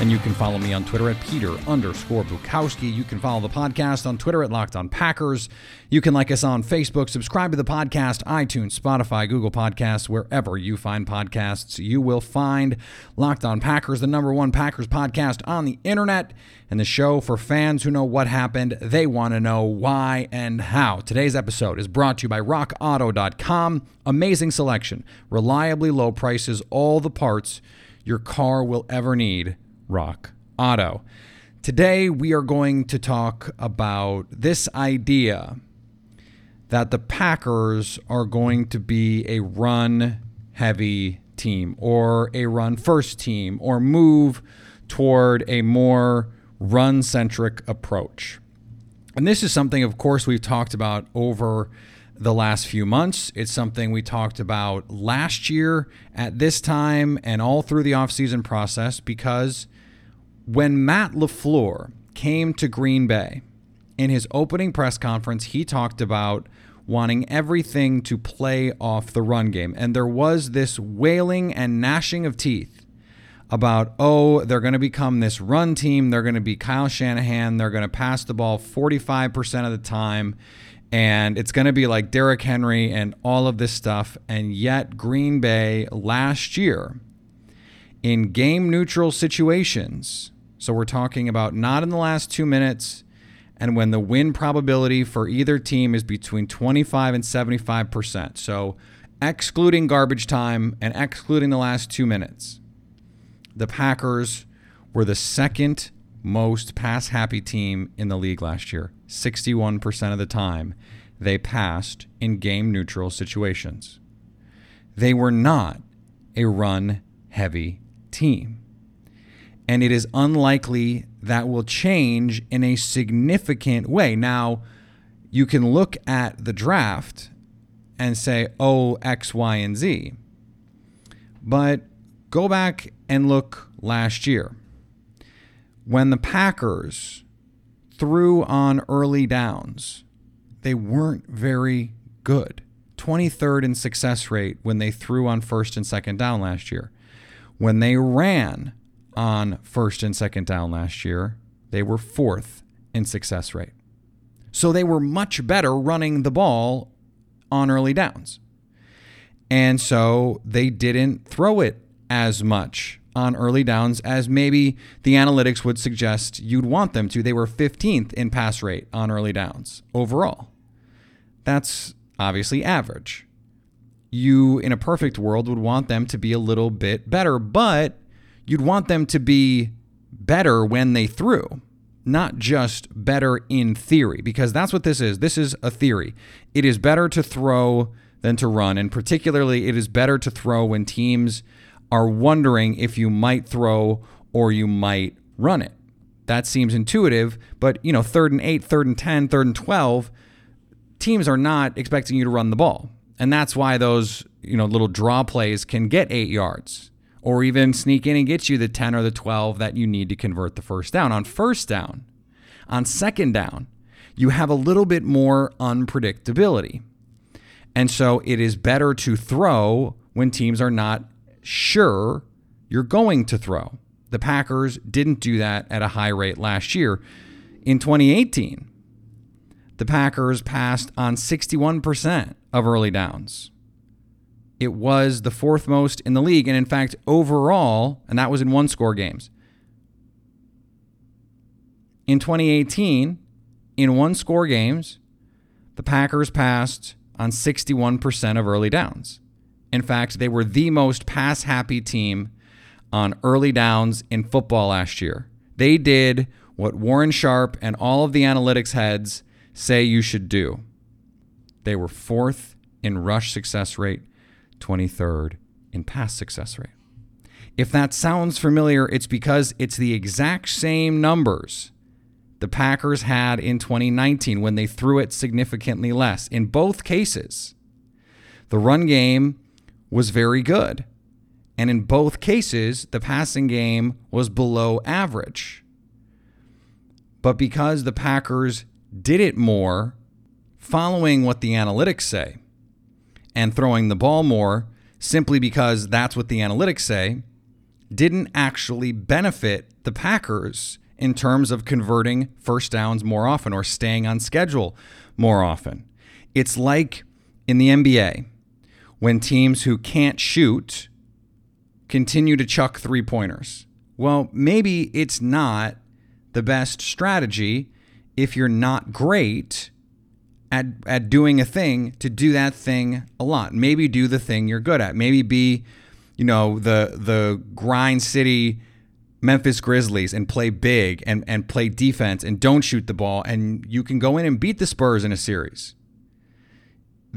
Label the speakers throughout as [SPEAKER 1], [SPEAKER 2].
[SPEAKER 1] and you can follow me on Twitter at Peter underscore Bukowski. You can follow the podcast on Twitter at Locked On Packers. You can like us on Facebook, subscribe to the podcast, iTunes, Spotify, Google Podcasts, wherever you find podcasts, you will find Locked On Packers, the number one Packers podcast on the internet, and the show for fans who know what happened. They want to know why and how. Today's episode is brought to you by RockAuto.com. Amazing selection, reliably low prices, all the parts your car will ever need. Rock Auto. Today, we are going to talk about this idea that the Packers are going to be a run heavy team or a run first team or move toward a more run centric approach. And this is something, of course, we've talked about over the last few months. It's something we talked about last year at this time and all through the offseason process because when Matt LaFleur came to Green Bay in his opening press conference, he talked about wanting everything to play off the run game. And there was this wailing and gnashing of teeth about, oh, they're going to become this run team. They're going to be Kyle Shanahan. They're going to pass the ball 45% of the time. And it's going to be like Derrick Henry and all of this stuff. And yet, Green Bay last year, in game neutral situations, so we're talking about not in the last two minutes, and when the win probability for either team is between 25 and 75%. So excluding garbage time and excluding the last two minutes, the Packers were the second most pass happy team in the league last year. 61% of the time they passed in game neutral situations. They were not a run heavy team. And it is unlikely that will change in a significant way. Now, you can look at the draft and say, oh, X, Y, and Z. But go back and look last year. When the Packers threw on early downs, they weren't very good. 23rd in success rate when they threw on first and second down last year. When they ran on first and second down last year, they were fourth in success rate. So they were much better running the ball on early downs. And so they didn't throw it as much on early downs as maybe the analytics would suggest you'd want them to. They were 15th in pass rate on early downs overall. That's obviously average. You, in a perfect world, would want them to be a little bit better, but you'd want them to be better when they threw, not just better in theory, because that's what this is. This is a theory. It is better to throw than to run, and particularly, it is better to throw when teams are wondering if you might throw or you might run it. That seems intuitive, but you know, third and eight, third and 10, third and 12, teams are not expecting you to run the ball. And that's why those, you know, little draw plays can get eight yards or even sneak in and get you the 10 or the 12 that you need to convert the first down. On first down, on second down, you have a little bit more unpredictability. And so it is better to throw when teams are not sure you're going to throw. The Packers didn't do that at a high rate last year. In 2018, the Packers passed on 61% of early downs. It was the fourth most in the league. And in fact, overall, and that was in one score games. In 2018, in one score games, the Packers passed on 61% of early downs. In fact, they were the most pass happy team on early downs in football last year. They did what Warren Sharp and all of the analytics heads say you should do. They were fourth in rush success rate, 23rd in pass success rate. If that sounds familiar, it's because it's the exact same numbers the Packers had in 2019 when they threw it significantly less. In both cases, the run game was very good. And in both cases, the passing game was below average. But because the Packers did it more, following what the analytics say, and throwing the ball more simply because that's what the analytics say, didn't actually benefit the Packers in terms of converting first downs more often or staying on schedule more often. It's like in the NBA when teams who can't shoot continue to chuck three pointers. Well, maybe it's not the best strategy if you're not great at, at doing a thing to do that thing a lot. Maybe do the thing you're good at. Maybe be, you know, the the grind city Memphis Grizzlies and play big and, and play defense and don't shoot the ball and you can go in and beat the Spurs in a series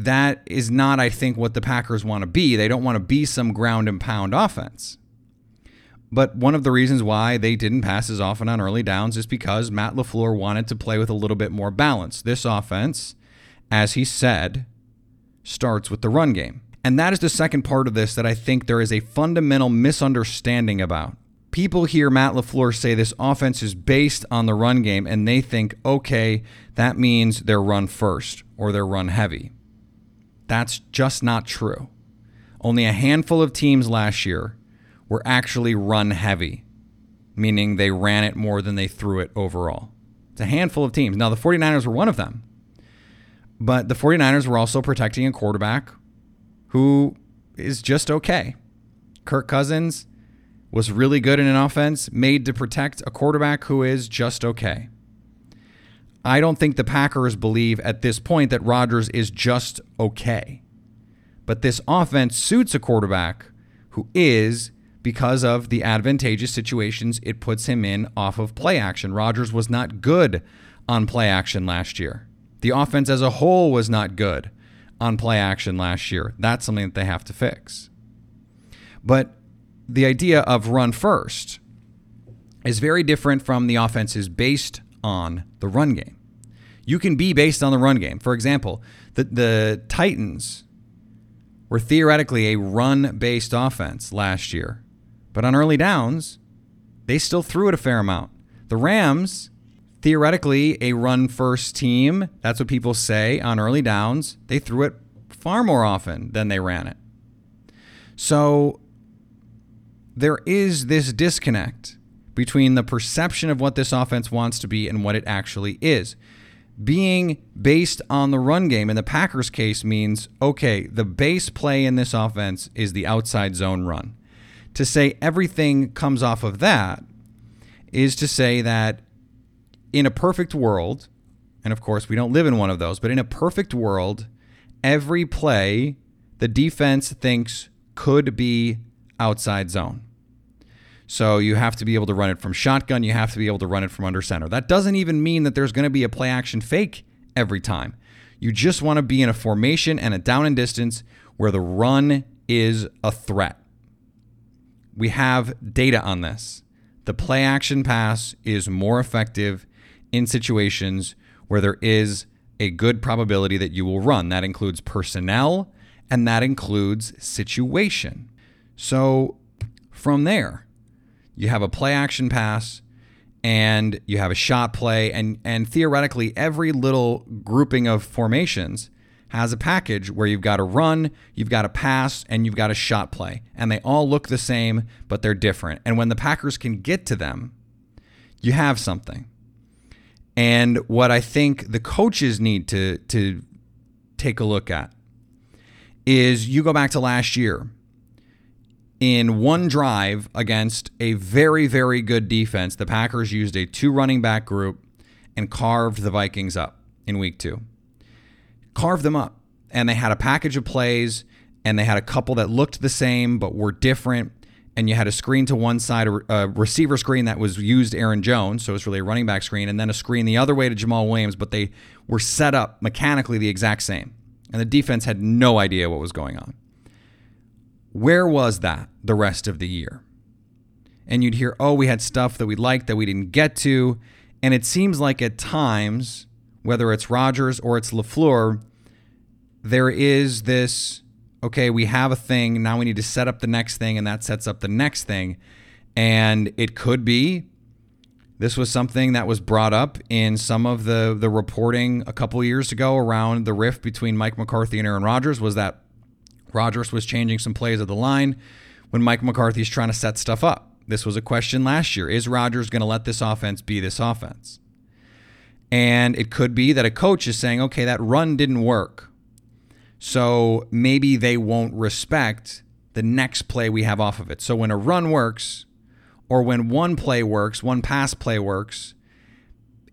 [SPEAKER 1] that is not, I think, what the Packers want to be. They don't want to be some ground and pound offense. But one of the reasons why they didn't pass as often on early downs is because Matt LaFleur wanted to play with a little bit more balance. This offense, as he said, starts with the run game. And that is the second part of this that I think there is a fundamental misunderstanding about. People hear Matt LaFleur say this offense is based on the run game, and they think, okay, that means they're run first or they're run heavy. That's just not true. Only a handful of teams last year were actually run heavy, meaning they ran it more than they threw it overall. It's a handful of teams. Now, the 49ers were one of them, but the 49ers were also protecting a quarterback who is just okay. Kirk Cousins was really good in an offense made to protect a quarterback who is just okay. I don't think the Packers believe at this point that Rodgers is just okay. But this offense suits a quarterback who is because of the advantageous situations it puts him in off of play action. Rodgers was not good on play action last year. The offense as a whole was not good on play action last year. That's something that they have to fix. But the idea of run first is very different from the offenses based on the run game. You can be based on the run game. For example, the, the Titans were theoretically a run based offense last year, but on early downs, they still threw it a fair amount. The Rams, theoretically a run first team, that's what people say on early downs, they threw it far more often than they ran it. So there is this disconnect between the perception of what this offense wants to be and what it actually is. Being based on the run game in the Packers case means okay, the base play in this offense is the outside zone run. To say everything comes off of that is to say that in a perfect world, and of course we don't live in one of those, but in a perfect world, every play the defense thinks could be outside zone. So you have to be able to run it from shotgun. You have to be able to run it from under center. That doesn't even mean that there's going to be a play action fake every time. You just want to be in a formation and a down and distance where the run is a threat. We have data on this. The play action pass is more effective in situations where there is a good probability that you will run. That includes personnel and that includes situation. So from there, you have a play action pass and you have a shot play and and theoretically every little grouping of formations has a package where you've got a run, you've got a pass, and you've got a shot play. And they all look the same, but they're different. And when the Packers can get to them, you have something. And what I think the coaches need to, to take a look at is you go back to last year in one drive against a very, very good defense, the Packers used a two running back group and carved the Vikings up in week two carved them up. And they had a package of plays and they had a couple that looked the same but were different. And you had a screen to one side, a receiver screen that was used Aaron Jones, so it's really a running back screen, and then a screen the other way to Jamaal Williams, but they were set up mechanically the exact same. And the defense had no idea what was going on. Where was that the rest of the year? And you'd hear, oh, we had stuff that we liked that we didn't get to. And it seems like at times, whether it's Rodgers or it's LaFleur, there is this okay, we have a thing, now we need to set up the next thing, and that sets up the next thing. And it could be this was something that was brought up in some of the the reporting a couple years ago around the rift between Mike McCarthy and Aaron Rodgers was that Rodgers was changing some plays of the line when Mike McCarthy's trying to set stuff up. This was a question last year. Is Rodgers going to let this offense be this offense? And it could be that a coach is saying, okay, that run didn't work. So maybe they won't respect the next play we have off of it. So when a run works, or when one play works, one pass play works,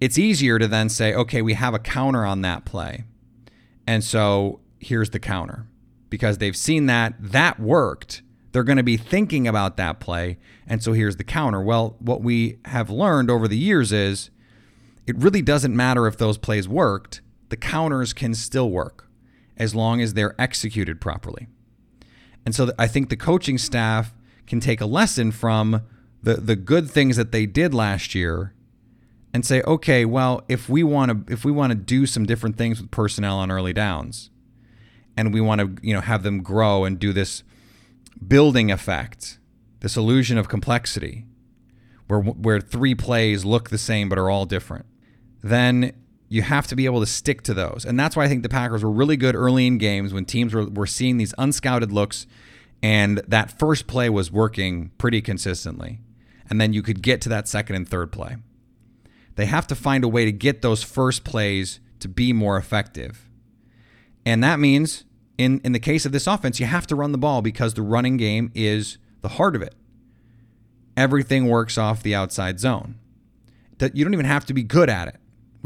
[SPEAKER 1] it's easier to then say, okay, we have a counter on that play. And so here's the counter. Because they've seen that that worked, they're going to be thinking about that play. And so here's the counter. Well, what we have learned over the years is it really doesn't matter if those plays worked, the counters can still work as long as they're executed properly. And so I think the coaching staff can take a lesson from the the good things that they did last year and say, okay, well, if we want to if we want to do some different things with personnel on early downs and we want to, you know, have them grow and do this building effect, this illusion of complexity where where three plays look the same but are all different, then you have to be able to stick to those. And that's why I think the Packers were really good early in games when teams were, were seeing these unscouted looks and that first play was working pretty consistently. And then you could get to that second and third play. They have to find a way to get those first plays to be more effective. And that means in, in the case of this offense, you have to run the ball because the running game is the heart of it. Everything works off the outside zone. That you don't even have to be good at it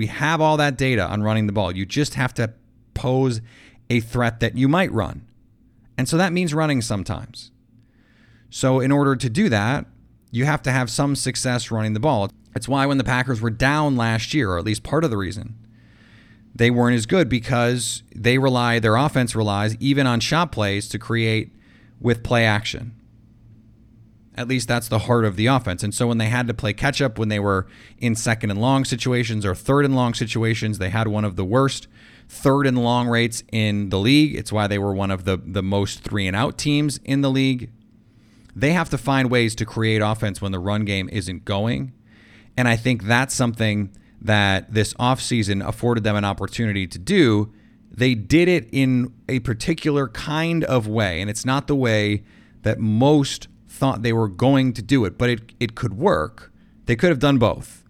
[SPEAKER 1] we have all that data on running the ball. You just have to pose a threat that you might run. And so that means running sometimes. So, in order to do that, you have to have some success running the ball. It's why when the Packers were down last year, or at least part of the reason, they weren't as good because they rely, their offense relies even on shot plays to create with play action. At least that's the heart of the offense. And so when they had to play catch up, when they were in second and long situations or third and long situations, they had one of the worst third and long rates in the league. It's why they were one of the, the most three and out teams in the league. They have to find ways to create offense when the run game isn't going. And I think that's something that this offseason afforded them an opportunity to do. They did it in a particular kind of way. And it's not the way that most thought they were going to do it, but it, it could work. They could have done both.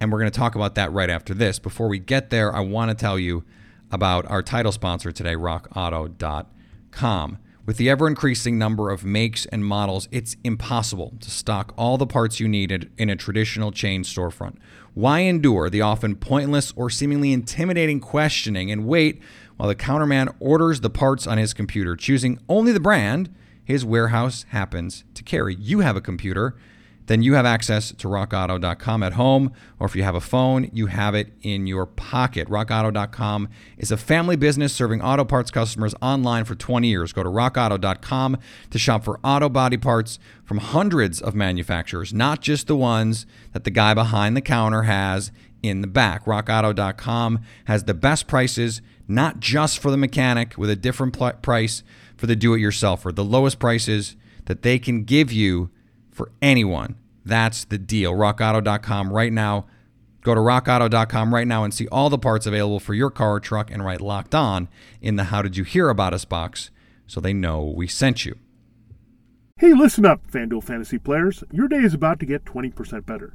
[SPEAKER 1] And we're going to talk about that right after this. Before we get there, I want to tell you about our title sponsor today, rockauto.com. With the ever increasing number of makes and models, it's impossible to stock all the parts you need in a traditional chain storefront. Why endure the often pointless or seemingly intimidating questioning and wait while the counterman orders the parts on his computer, choosing only the brand his warehouse happens to carry. You have a computer, then you have access to rockauto.com at home, or if you have a phone, you have it in your pocket. RockAuto.com is a family business serving auto parts customers online for 20 years. Go to rockauto.com to shop for auto body parts from hundreds of manufacturers, not just the ones that the guy behind the counter has in the back. RockAuto.com has the best prices, not just for the mechanic with a different pl- price for the do it yourselfer, the lowest prices that they can give you for anyone. That's the deal. RockAuto.com right now. Go to rockauto.com right now and see all the parts available for your car or truck and write locked on in the How Did You Hear About Us box so they know we sent you.
[SPEAKER 2] Hey, listen up, FanDuel fantasy players. Your day is about to get 20% better.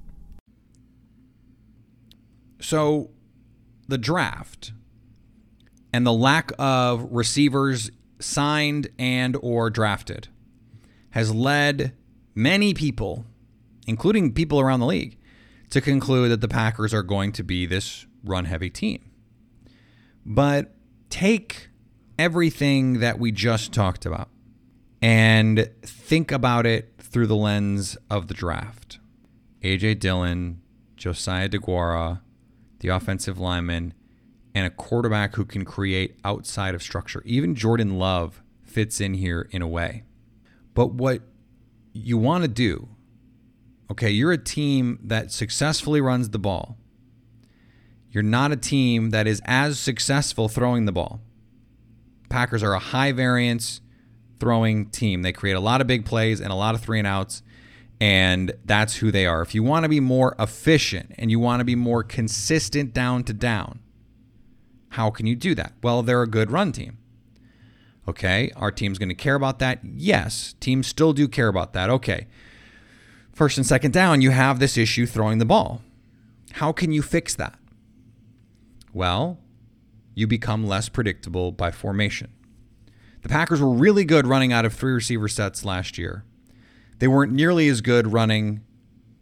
[SPEAKER 1] So the draft and the lack of receivers signed and or drafted has led many people, including people around the league, to conclude that the Packers are going to be this run heavy team. But take everything that we just talked about and think about it through the lens of the draft. AJ Dillon, Josiah DeGuara, the offensive lineman, and a quarterback who can create outside of structure. Even Jordan Love fits in here in a way. But what you want to do, okay, you're a team that successfully runs the ball. You're not a team that is as successful throwing the ball. Packers are a high variance throwing team. They create a lot of big plays and a lot of three and outs and that's who they are. If you want to be more efficient and you want to be more consistent down to down, how can you do that? Well, they're a good run team. Okay, our team's going to care about that. Yes, teams still do care about that. Okay. First and second down, you have this issue throwing the ball. How can you fix that? Well, you become less predictable by formation. The Packers were really good running out of three receiver sets last year. They weren't nearly as good running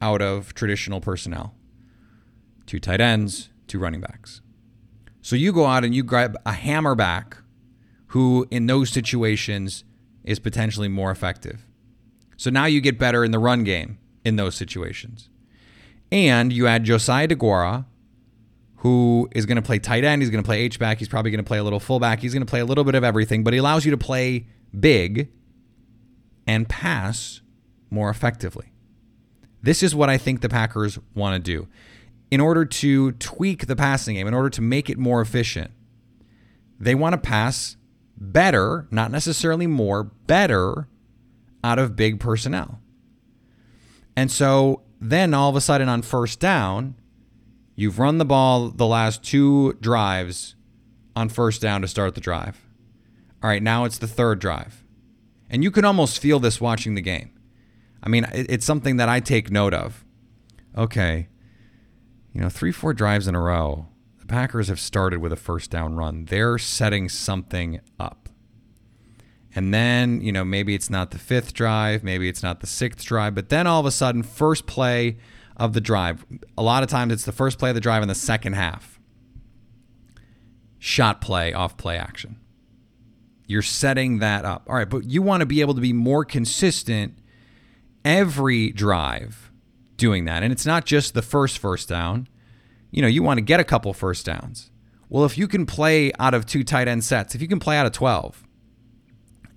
[SPEAKER 1] out of traditional personnel two tight ends, two running backs. So you go out and you grab a hammer back who, in those situations, is potentially more effective. So now you get better in the run game in those situations. And you add Josiah DeGuara, who is going to play tight end. He's going to play H back. He's probably going to play a little fullback. He's going to play a little bit of everything, but he allows you to play big and pass more effectively. This is what I think the Packers want to do. In order to tweak the passing game, in order to make it more efficient, they want to pass better, not necessarily more, better out of big personnel. And so then all of a sudden on first down, you've run the ball the last two drives on first down to start the drive. All right, now it's the third drive. And you can almost feel this watching the game. I mean, it's something that I take note of. Okay, you know, three, four drives in a row, the Packers have started with a first down run. They're setting something up. And then, you know, maybe it's not the fifth drive, maybe it's not the sixth drive, but then all of a sudden, first play of the drive, a lot of times it's the first play of the drive in the second half. Shot play, off play action. You're setting that up. All right, but you want to be able to be more consistent every drive doing that. And it's not just the first first down. You know, you want to get a couple first downs. Well, if you can play out of two tight end sets, if you can play out of 12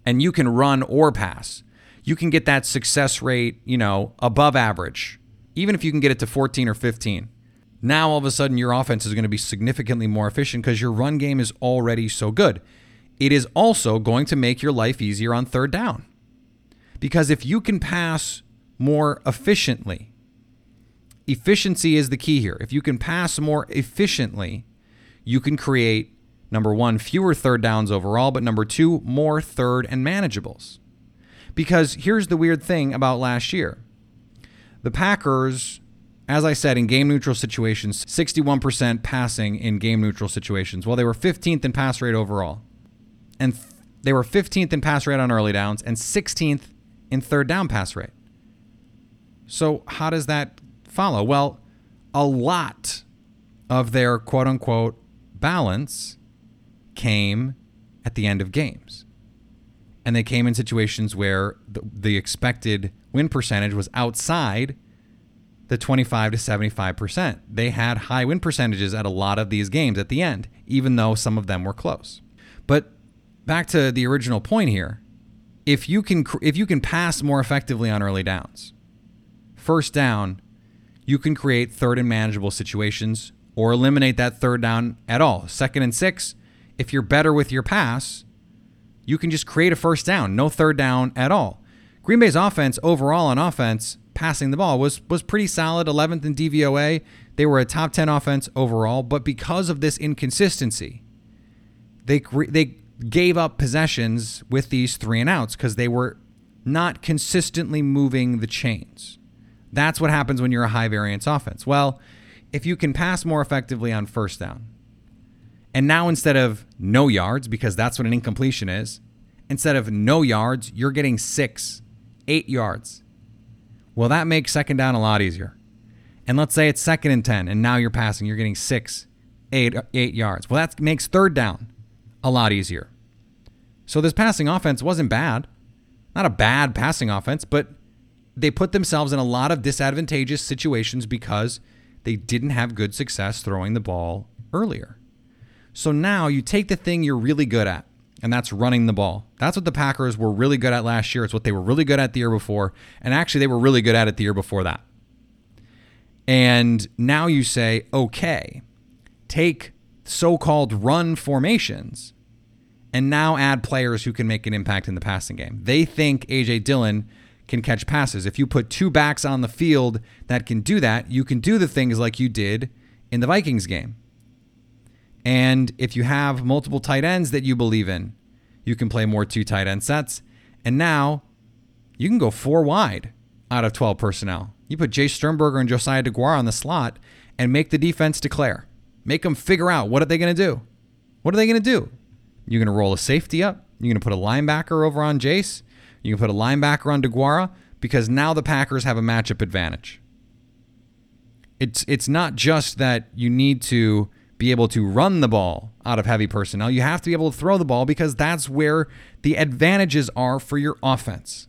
[SPEAKER 1] and you can run or pass, you can get that success rate, you know, above average, even if you can get it to 14 or 15. Now, all of a sudden, your offense is going to be significantly more efficient because your run game is already so good. It is also going to make your life easier on third down. Because if you can pass more efficiently, efficiency is the key here. If you can pass more efficiently, you can create number one, fewer third downs overall, but number two, more third and manageables. Because here's the weird thing about last year the Packers, as I said, in game neutral situations, 61% passing in game neutral situations. Well, they were 15th in pass rate overall. And th- they were 15th in pass rate on early downs and 16th in third down pass rate. So, how does that follow? Well, a lot of their quote unquote balance came at the end of games. And they came in situations where the, the expected win percentage was outside the 25 to 75%. They had high win percentages at a lot of these games at the end, even though some of them were close. But back to the original point here, if you can if you can pass more effectively on early downs, first down, you can create third and manageable situations or eliminate that third down at all. Second and 6, if you're better with your pass, you can just create a first down, no third down at all. Green Bay's offense overall on offense, passing the ball was was pretty solid, 11th in DVOA. They were a top 10 offense overall, but because of this inconsistency, they they gave up possessions with these three and outs because they were not consistently moving the chains. That's what happens when you're a high variance offense. Well, if you can pass more effectively on first down, and now instead of no yards, because that's what an incompletion is, instead of no yards, you're getting six, eight yards. Well, that makes second down a lot easier. And let's say it's second and 10, and now you're passing, you're getting six, eight, eight yards. Well, that makes third down a lot easier. So this passing offense wasn't bad. Not a bad passing offense, but they put themselves in a lot of disadvantageous situations because they didn't have good success throwing the ball earlier. So now you take the thing you're really good at, and that's running the ball. That's what the Packers were really good at last year. It's what they were really good at the year before. And actually, they were really good at it the year before that. And now you say, okay, take so called run formations and now add players who can make an impact in the passing game. They think A.J. Dillon can catch passes. If you put two backs on the field that can do that, you can do the things like you did in the Vikings game. And if you have multiple tight ends that you believe in, you can play more two tight end sets. And now you can go four wide out of 12 personnel. You put Jace Sternberger and Josiah DeGuara on the slot and make the defense declare. Make them figure out what are they going to do? What are they going to do? You're going to roll a safety up. You're going to put a linebacker over on Jace. You can put a linebacker on DeGuara because now the Packers have a matchup advantage. It's it's not just that you need to be able to run the ball out of heavy personnel. You have to be able to throw the ball because that's where the advantages are for your offense.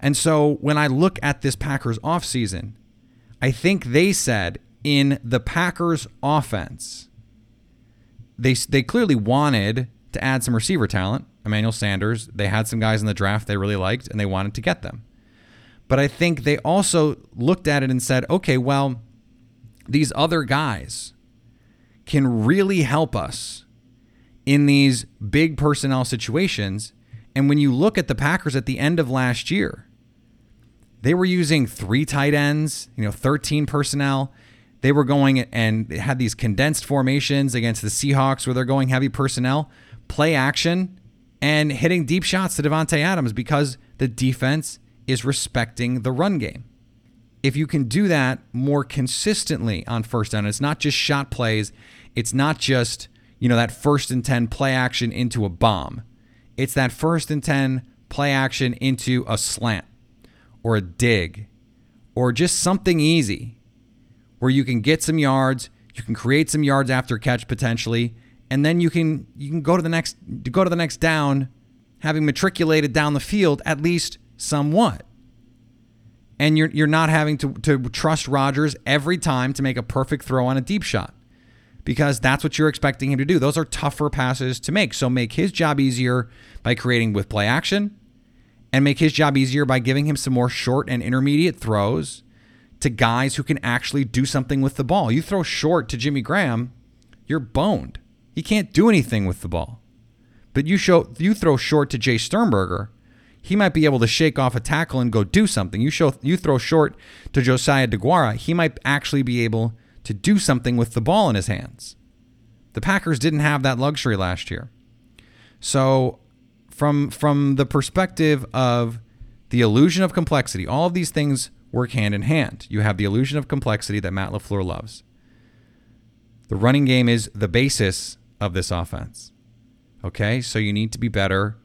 [SPEAKER 1] And so when I look at this Packers offseason, I think they said in the Packers offense, they they clearly wanted to add some receiver talent. Emmanuel Sanders, they had some guys in the draft they really liked and they wanted to get them. But I think they also looked at it and said, okay, well, these other guys can really help us in these big personnel situations. And when you look at the Packers at the end of last year, they were using three tight ends, you know, 13 personnel. They were going and had these condensed formations against the Seahawks where they're going heavy personnel, play action, and hitting deep shots to Davante Adams because the defense is respecting the run game. If you can do that more consistently on first down, it's not just shot plays, it's not just, you know, that first and 10 play action into a bomb. It's that first and 10 play action into a slant or a dig or just something easy where you can get some yards, you can create some yards after catch potentially, and then you can you can go to the next go to the next down having matriculated down the field at least somewhat. And you're you're not having to, to trust Rodgers every time to make a perfect throw on a deep shot. Because that's what you're expecting him to do. Those are tougher passes to make. So make his job easier by creating with play action and make his job easier by giving him some more short and intermediate throws to guys who can actually do something with the ball. You throw short to Jimmy Graham, you're boned. He can't do anything with the ball. But you show you throw short to Jace Sternberger, he might be able to shake off a tackle and go do something. You show you throw short to Josiah DeGuara, he might actually be able to do something with the ball in his hands. The Packers didn't have that luxury last year. So from from the perspective of the illusion of complexity, all of these things work hand in hand. You have the illusion of complexity that Matt LaFleur loves. The running game is the basis of this offense. Okay? So you need to be better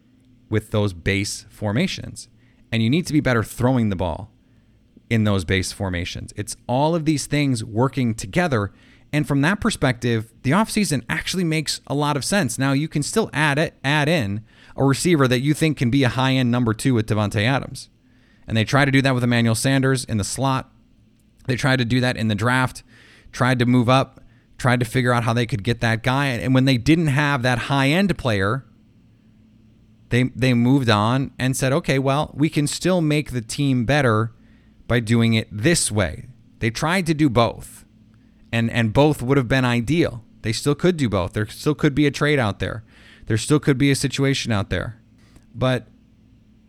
[SPEAKER 1] with those base formations. And you need to be better throwing the ball in those base formations. It's all of these things working together. And from that perspective, the offseason actually makes a lot of sense. Now you can still add it, add in a receiver that you think can be a high-end number two with Davante Adams. And they try to do that with Emmanuel Sanders in the slot. They tried to do that in the draft, tried to move up, tried to figure out how they could get that guy. And when they didn't have that high end player, they they moved on and said, okay, well, we can still make the team better by doing it this way. They tried to do both. And and both would have been ideal. They still could do both. There still could be a trade out there. There still could be a situation out there. But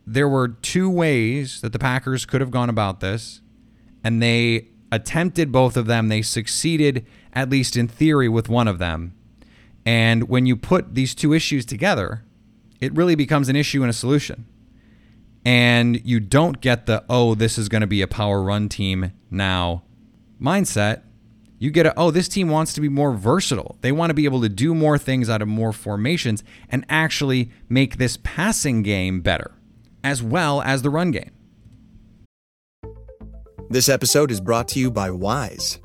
[SPEAKER 1] there were two ways that the Packers could have gone about this, and they attempted both of them. They succeeded, at least in theory, with one of them. And when you put these two issues together, it really becomes an issue and a solution. And you don't get the, oh, this is going to be a power run team now mindset. You get a, oh, this team wants to be more versatile. They want to be able to do more things out of more formations and actually make this passing game better as well as the run game.
[SPEAKER 3] This episode is brought to you by Wise.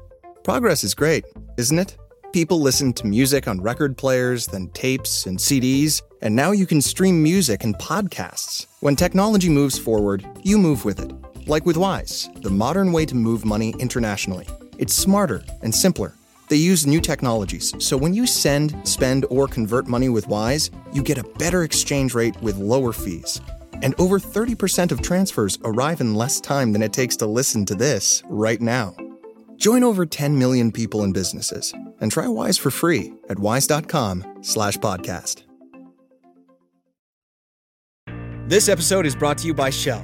[SPEAKER 3] Progress is great, isn't it? People listen to music on record players, then tapes and CDs, and now you can stream music and podcasts. When technology moves forward, you move with it. Like with Wise, the modern way to move money internationally. It's smarter and simpler. They use new technologies, so when you send, spend, or convert money with Wise, you get a better exchange rate with lower fees. And over 30% of transfers arrive in less time than it takes to listen to this right now. Join over 10 million people and businesses and try Wise for free at wise.com slash podcast. This episode is brought to you by Shell.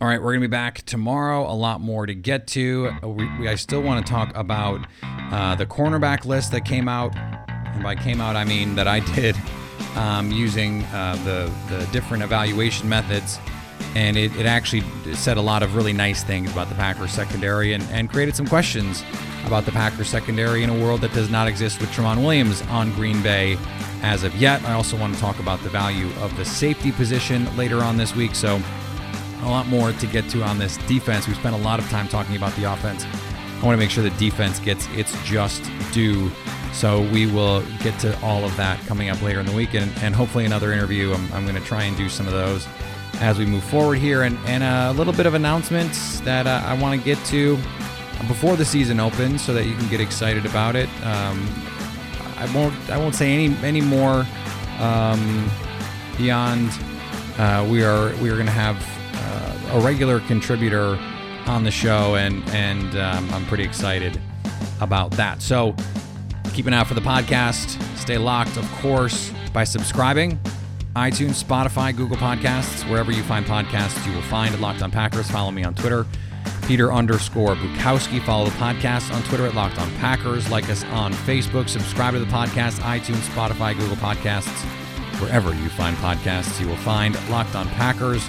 [SPEAKER 1] All right, we're going to be back tomorrow. A lot more to get to. We, we, I still want to talk about uh, the cornerback list that came out. And by came out, I mean that I did um, using uh, the, the different evaluation methods. And it, it actually said a lot of really nice things about the Packers secondary and, and created some questions about the Packers secondary in a world that does not exist with Tramon Williams on Green Bay as of yet. I also want to talk about the value of the safety position later on this week. So, a lot more to get to on this defense. We spent a lot of time talking about the offense. I want to make sure the defense gets its just due. So we will get to all of that coming up later in the week, and, and hopefully another interview. I'm, I'm going to try and do some of those as we move forward here, and, and a little bit of announcements that uh, I want to get to before the season opens, so that you can get excited about it. Um, I won't I won't say any any more um, beyond. Uh, we are we are going to have a regular contributor on the show, and and um, I'm pretty excited about that. So keep an eye out for the podcast. Stay locked, of course, by subscribing. iTunes, Spotify, Google Podcasts, wherever you find podcasts, you will find Locked On Packers. Follow me on Twitter, Peter underscore Bukowski. Follow the podcast on Twitter at Locked On Packers. Like us on Facebook. Subscribe to the podcast, iTunes, Spotify, Google Podcasts. Wherever you find podcasts, you will find Locked On Packers.